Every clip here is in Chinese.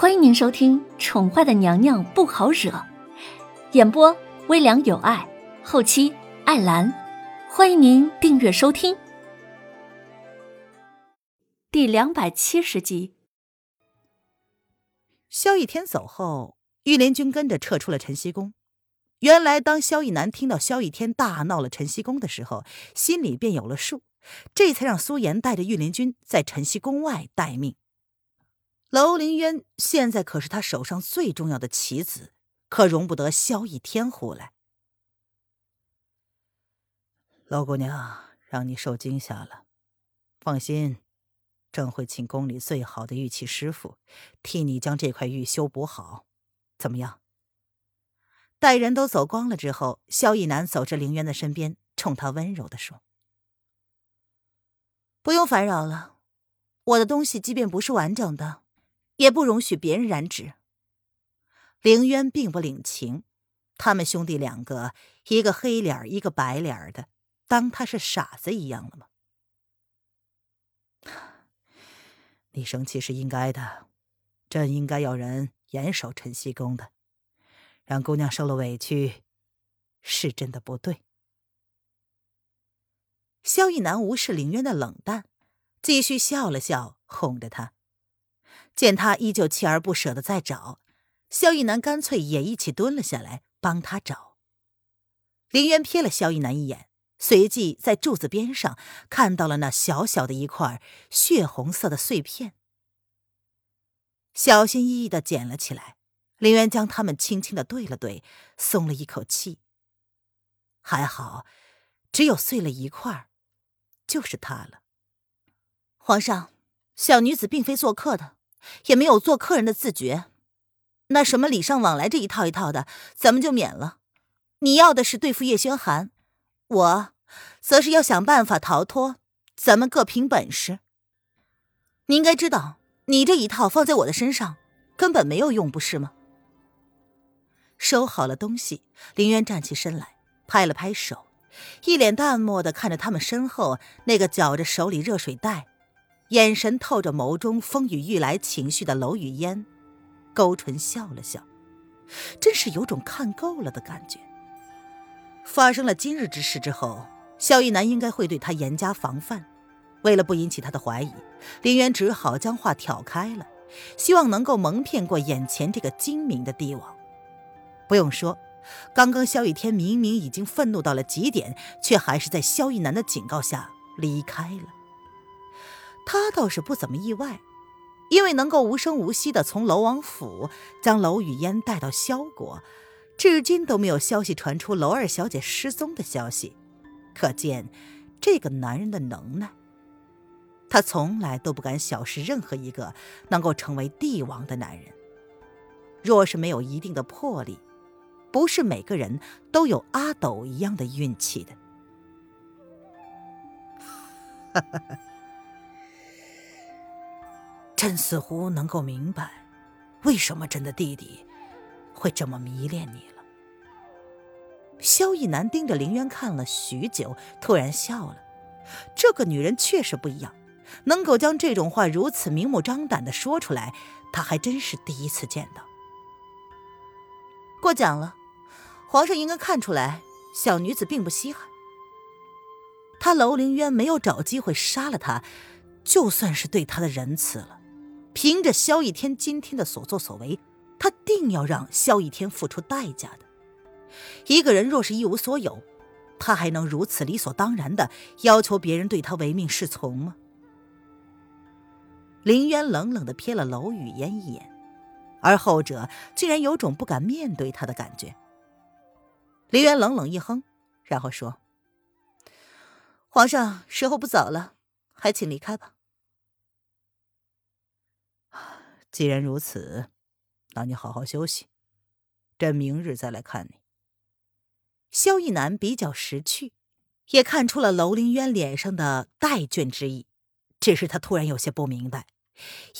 欢迎您收听《宠坏的娘娘不好惹》，演播微凉有爱，后期艾兰。欢迎您订阅收听。第两百七十集。萧逸天走后，御林军跟着撤出了晨曦宫。原来，当萧逸南听到萧逸天大闹了晨曦宫的时候，心里便有了数，这才让苏颜带着御林军在晨曦宫外待命。楼凌渊现在可是他手上最重要的棋子，可容不得萧逸天胡来。楼姑娘，让你受惊吓了，放心，朕会请宫里最好的玉器师傅，替你将这块玉修补好，怎么样？待人都走光了之后，萧逸南走至凌渊的身边，冲他温柔的说：“不用烦扰了，我的东西即便不是完整的，也不容许别人染指。”凌渊并不领情，他们兄弟两个，一个黑脸一个白脸的，当他是傻子一样了吗？你生气是应该的，朕应该要人严守晨曦宫的。让姑娘受了委屈，是真的不对。萧逸南无视凌渊的冷淡，继续笑了笑，哄着他。见他依旧锲而不舍的在找，萧逸南干脆也一起蹲了下来，帮他找。林渊瞥了萧逸南一眼，随即在柱子边上看到了那小小的一块血红色的碎片，小心翼翼的捡了起来。林渊将他们轻轻的对了对，松了一口气。还好，只有碎了一块，就是他了。皇上，小女子并非做客的，也没有做客人的自觉。那什么礼尚往来这一套一套的，咱们就免了。你要的是对付叶轩寒，我则是要想办法逃脱。咱们各凭本事。你应该知道，你这一套放在我的身上根本没有用，不是吗？收好了东西，林渊站起身来，拍了拍手，一脸淡漠的看着他们身后那个搅着手里热水袋，眼神透着眸中风雨欲来情绪的楼雨烟，勾唇笑了笑，真是有种看够了的感觉。发生了今日之事之后，萧逸南应该会对他严加防范，为了不引起他的怀疑，林渊只好将话挑开了，希望能够蒙骗过眼前这个精明的帝王。不用说，刚刚萧逸天明明已经愤怒到了极点，却还是在萧逸南的警告下离开了。他倒是不怎么意外，因为能够无声无息的从楼王府将楼雨烟带到萧国，至今都没有消息传出楼二小姐失踪的消息，可见这个男人的能耐。他从来都不敢小视任何一个能够成为帝王的男人，若是没有一定的魄力。不是每个人都有阿斗一样的运气的。哈哈哈，朕似乎能够明白，为什么朕的弟弟会这么迷恋你了。萧逸南盯着林渊看了许久，突然笑了。这个女人确实不一样，能够将这种话如此明目张胆的说出来，他还真是第一次见到。过奖了。皇上应该看出来，小女子并不稀罕。他楼凌渊没有找机会杀了他，就算是对他的仁慈了。凭着萧逸天今天的所作所为，他定要让萧逸天付出代价的。一个人若是一无所有，他还能如此理所当然的要求别人对他唯命是从吗？林渊冷冷的瞥了楼雨烟一眼，而后者竟然有种不敢面对他的感觉。林渊冷冷一哼，然后说：“皇上，时候不早了，还请离开吧。既然如此，那你好好休息，朕明日再来看你。”萧逸南比较识趣，也看出了楼凌渊脸上的待倦之意，只是他突然有些不明白：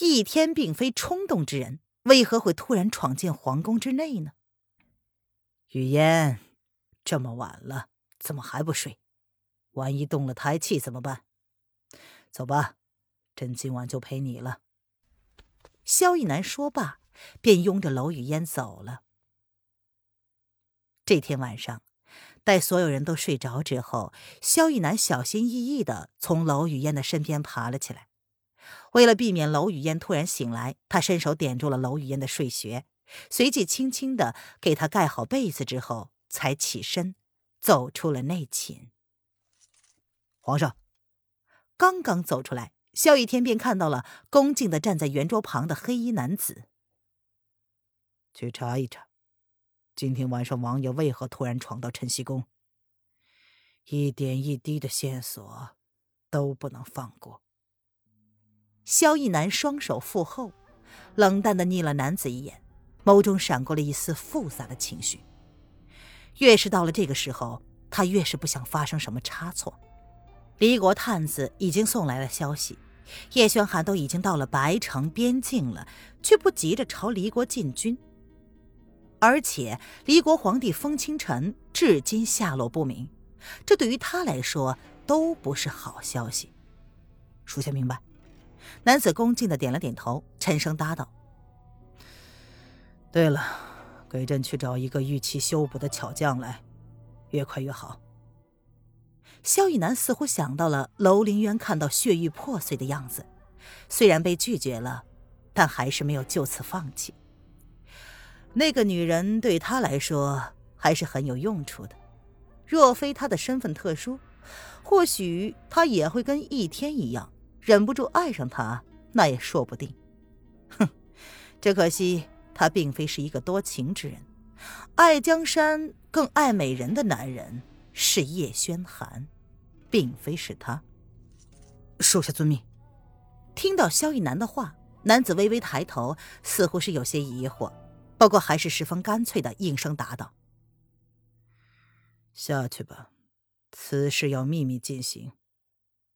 逸天并非冲动之人，为何会突然闯进皇宫之内呢？雨烟。这么晚了，怎么还不睡？万一动了胎气怎么办？走吧，朕今晚就陪你了。萧逸南说罢，便拥着娄雨烟走了。这天晚上，待所有人都睡着之后，萧逸南小心翼翼的从娄雨烟的身边爬了起来。为了避免娄雨烟突然醒来，他伸手点住了娄雨烟的睡穴，随即轻轻的给她盖好被子之后，才起身走出了内寝。皇上刚刚走出来，萧逸天便看到了恭敬的站在圆桌旁的黑衣男子。去查一查，今天晚上王爷为何突然闯到晨曦宫，一点一滴的线索都不能放过。萧逸南双手负后，冷淡的睨了男子一眼，眸中闪过了一丝复杂的情绪。越是到了这个时候，他越是不想发生什么差错。离国探子已经送来了消息，叶宣寒都已经到了白城边境了，却不急着朝离国进军。而且离国皇帝封清晨至今下落不明，这对于他来说都不是好消息。属下明白。男子恭敬的点了点头，沉声答道：“对了，给朕去找一个玉器修补的巧匠来，越快越好。”萧逸南似乎想到了楼凌渊看到血玉破碎的样子，虽然被拒绝了，但还是没有就此放弃。那个女人对他来说还是很有用处的，若非他的身份特殊，或许他也会跟易天一样。忍不住爱上他，那也说不定。哼，只可惜他并非是一个多情之人，爱江山更爱美人的男人是叶轩寒，并非是他。属下遵命。听到萧逸南的话，男子微微抬头，似乎是有些疑惑，不过还是十分干脆的应声答道：“下去吧，此事要秘密进行，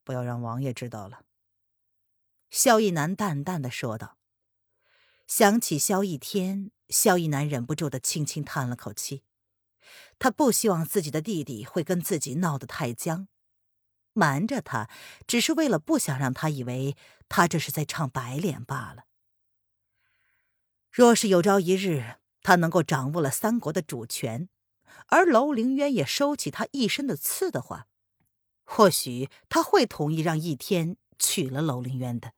不要让王爷知道了。”萧逸南淡淡的说道。想起萧逸天，萧逸南忍不住的轻轻叹了口气。他不希望自己的弟弟会跟自己闹得太僵，瞒着他，只是为了不想让他以为他这是在唱白脸罢了。若是有朝一日他能够掌握了三国的主权，而楼凌渊也收起他一身的刺的话，或许他会同意让易天娶了楼凌渊的。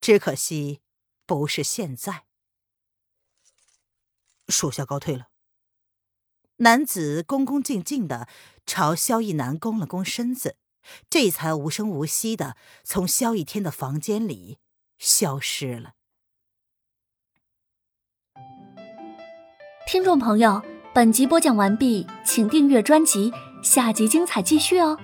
只可惜，不是现在。属下告退了。男子恭恭敬敬的朝萧逸南躬了躬身子，这才无声无息的从萧逸天的房间里消失了。听众朋友，本集播讲完毕，请订阅专辑，下集精彩继续哦。